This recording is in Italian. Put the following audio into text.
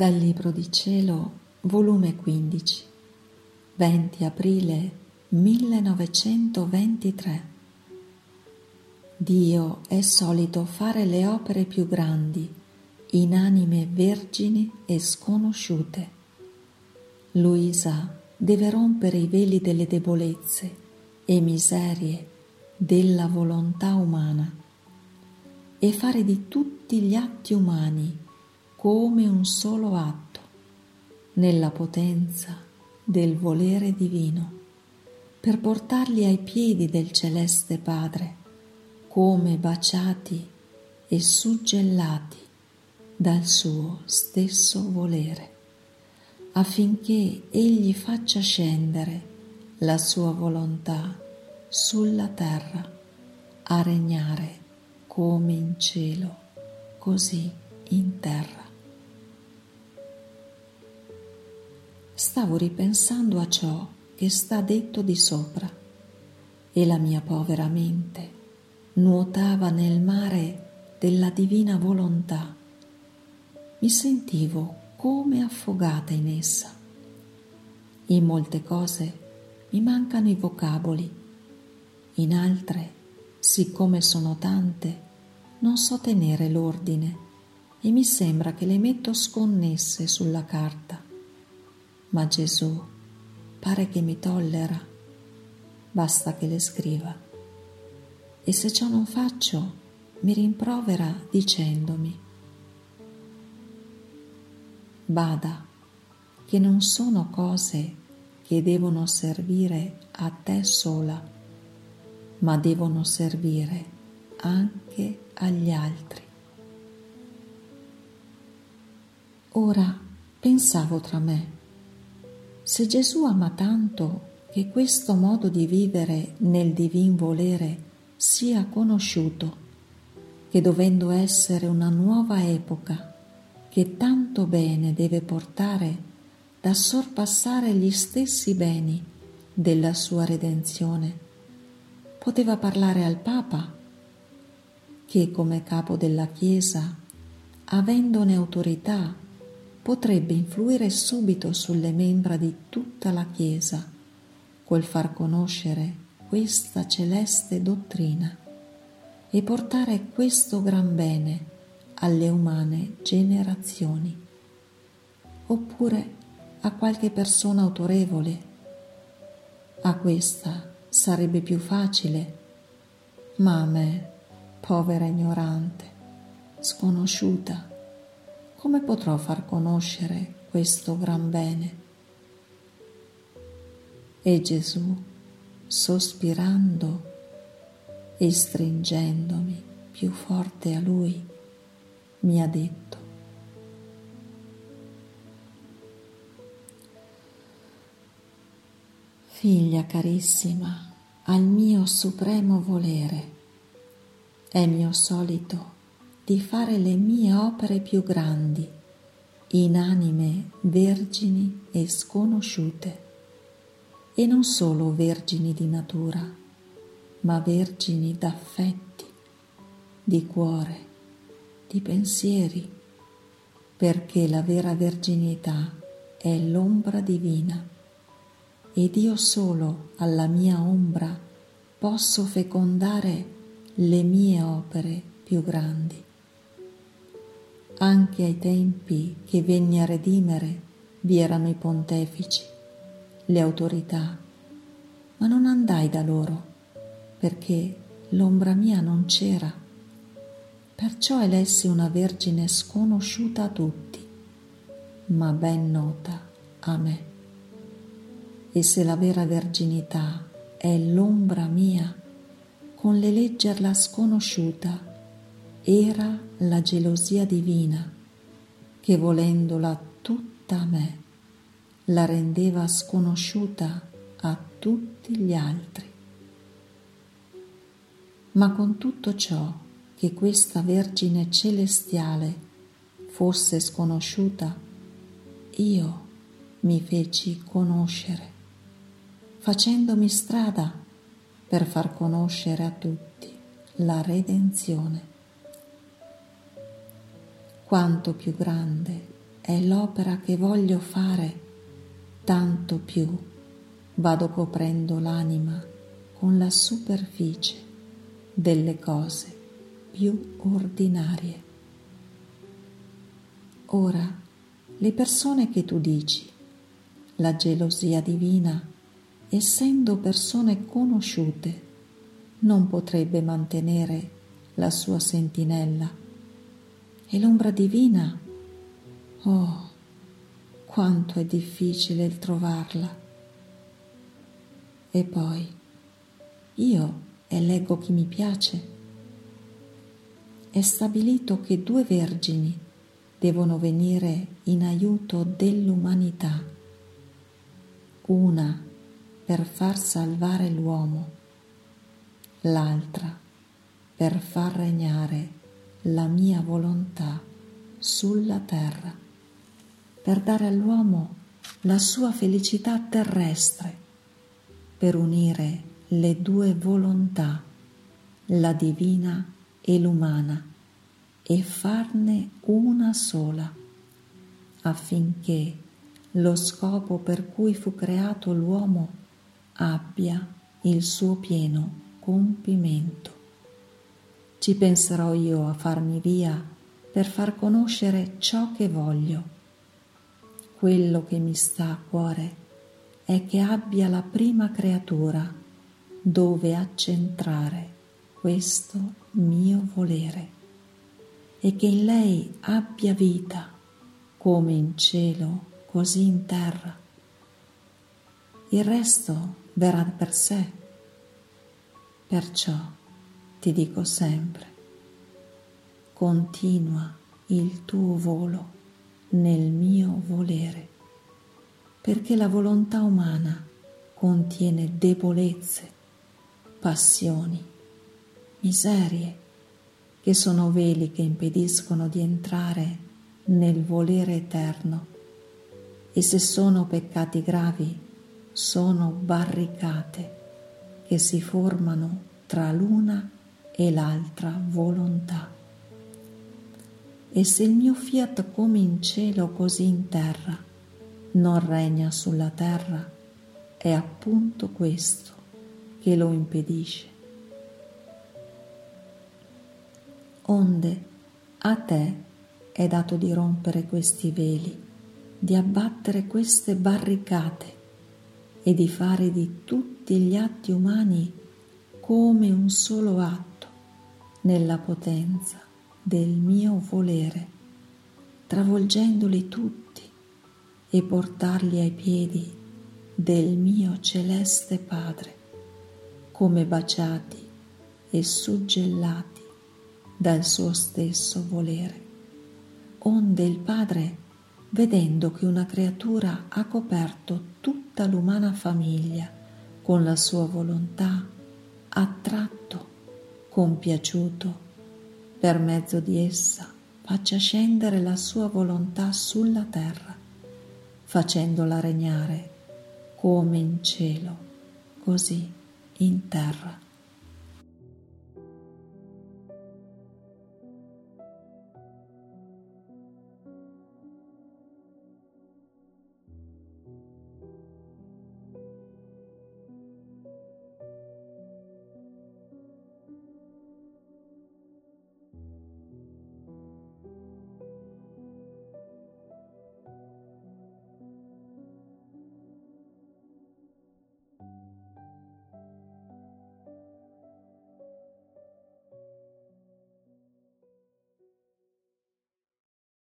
Dal Libro di Cielo, volume 15, 20 aprile 1923. Dio è solito fare le opere più grandi in anime vergini e sconosciute. Luisa deve rompere i veli delle debolezze e miserie della volontà umana e fare di tutti gli atti umani come un solo atto nella potenza del volere divino per portarli ai piedi del celeste Padre come baciati e suggellati dal suo stesso volere affinché egli faccia scendere la sua volontà sulla terra a regnare come in cielo così in terra. Stavo ripensando a ciò che sta detto di sopra e la mia povera mente nuotava nel mare della divina volontà. Mi sentivo come affogata in essa. In molte cose mi mancano i vocaboli, in altre, siccome sono tante, non so tenere l'ordine e mi sembra che le metto sconnesse sulla carta ma Gesù pare che mi tollera, basta che le scriva. E se ciò non faccio, mi rimprovera dicendomi, bada, che non sono cose che devono servire a te sola, ma devono servire anche agli altri. Ora pensavo tra me, se Gesù ama tanto che questo modo di vivere nel divin volere sia conosciuto, che dovendo essere una nuova epoca che tanto bene deve portare da sorpassare gli stessi beni della sua redenzione, poteva parlare al Papa, che come capo della Chiesa, avendone autorità potrebbe influire subito sulle membra di tutta la Chiesa col far conoscere questa celeste dottrina e portare questo gran bene alle umane generazioni, oppure a qualche persona autorevole. A questa sarebbe più facile, ma a me, povera ignorante, sconosciuta, come potrò far conoscere questo gran bene? E Gesù, sospirando e stringendomi più forte a lui, mi ha detto, Figlia carissima, al mio supremo volere, è mio solito di fare le mie opere più grandi in anime vergini e sconosciute, e non solo vergini di natura, ma vergini d'affetti, di cuore, di pensieri, perché la vera verginità è l'ombra divina. Ed io solo alla mia ombra posso fecondare le mie opere più grandi anche ai tempi che venni a redimere vi erano i pontefici, le autorità, ma non andai da loro perché l'ombra mia non c'era. Perciò elessi una vergine sconosciuta a tutti, ma ben nota a me. E se la vera verginità è l'ombra mia, con l'eleggerla sconosciuta, era la gelosia divina che volendola tutta a me la rendeva sconosciuta a tutti gli altri. Ma con tutto ciò che questa Vergine celestiale fosse sconosciuta, io mi feci conoscere, facendomi strada per far conoscere a tutti la redenzione quanto più grande è l'opera che voglio fare, tanto più vado coprendo l'anima con la superficie delle cose più ordinarie. Ora, le persone che tu dici, la gelosia divina, essendo persone conosciute, non potrebbe mantenere la sua sentinella. E l'ombra divina, oh, quanto è difficile il trovarla. E poi, io eleggo chi mi piace. È stabilito che due vergini devono venire in aiuto dell'umanità, una per far salvare l'uomo, l'altra per far regnare la mia volontà sulla terra, per dare all'uomo la sua felicità terrestre, per unire le due volontà, la divina e l'umana e farne una sola, affinché lo scopo per cui fu creato l'uomo abbia il suo pieno compimento. Ci penserò io a farmi via per far conoscere ciò che voglio. Quello che mi sta a cuore è che abbia la prima creatura dove accentrare questo mio volere e che in lei abbia vita come in cielo, così in terra. Il resto verrà per sé. Perciò ti dico sempre, continua il tuo volo nel mio volere, perché la volontà umana contiene debolezze, passioni, miserie che sono veli che impediscono di entrare nel volere eterno. E se sono peccati gravi sono barricate che si formano tra l'una e l'altra volontà. E se il mio fiat come in cielo così in terra non regna sulla terra, è appunto questo che lo impedisce. onde a te è dato di rompere questi veli, di abbattere queste barricate e di fare di tutti gli atti umani come un solo atto nella potenza del mio volere, travolgendoli tutti e portarli ai piedi del mio celeste Padre, come baciati e suggellati dal suo stesso volere. Onde il Padre, vedendo che una creatura ha coperto tutta l'umana famiglia con la sua volontà, attratto, compiaciuto, per mezzo di essa faccia scendere la sua volontà sulla terra, facendola regnare come in cielo, così in terra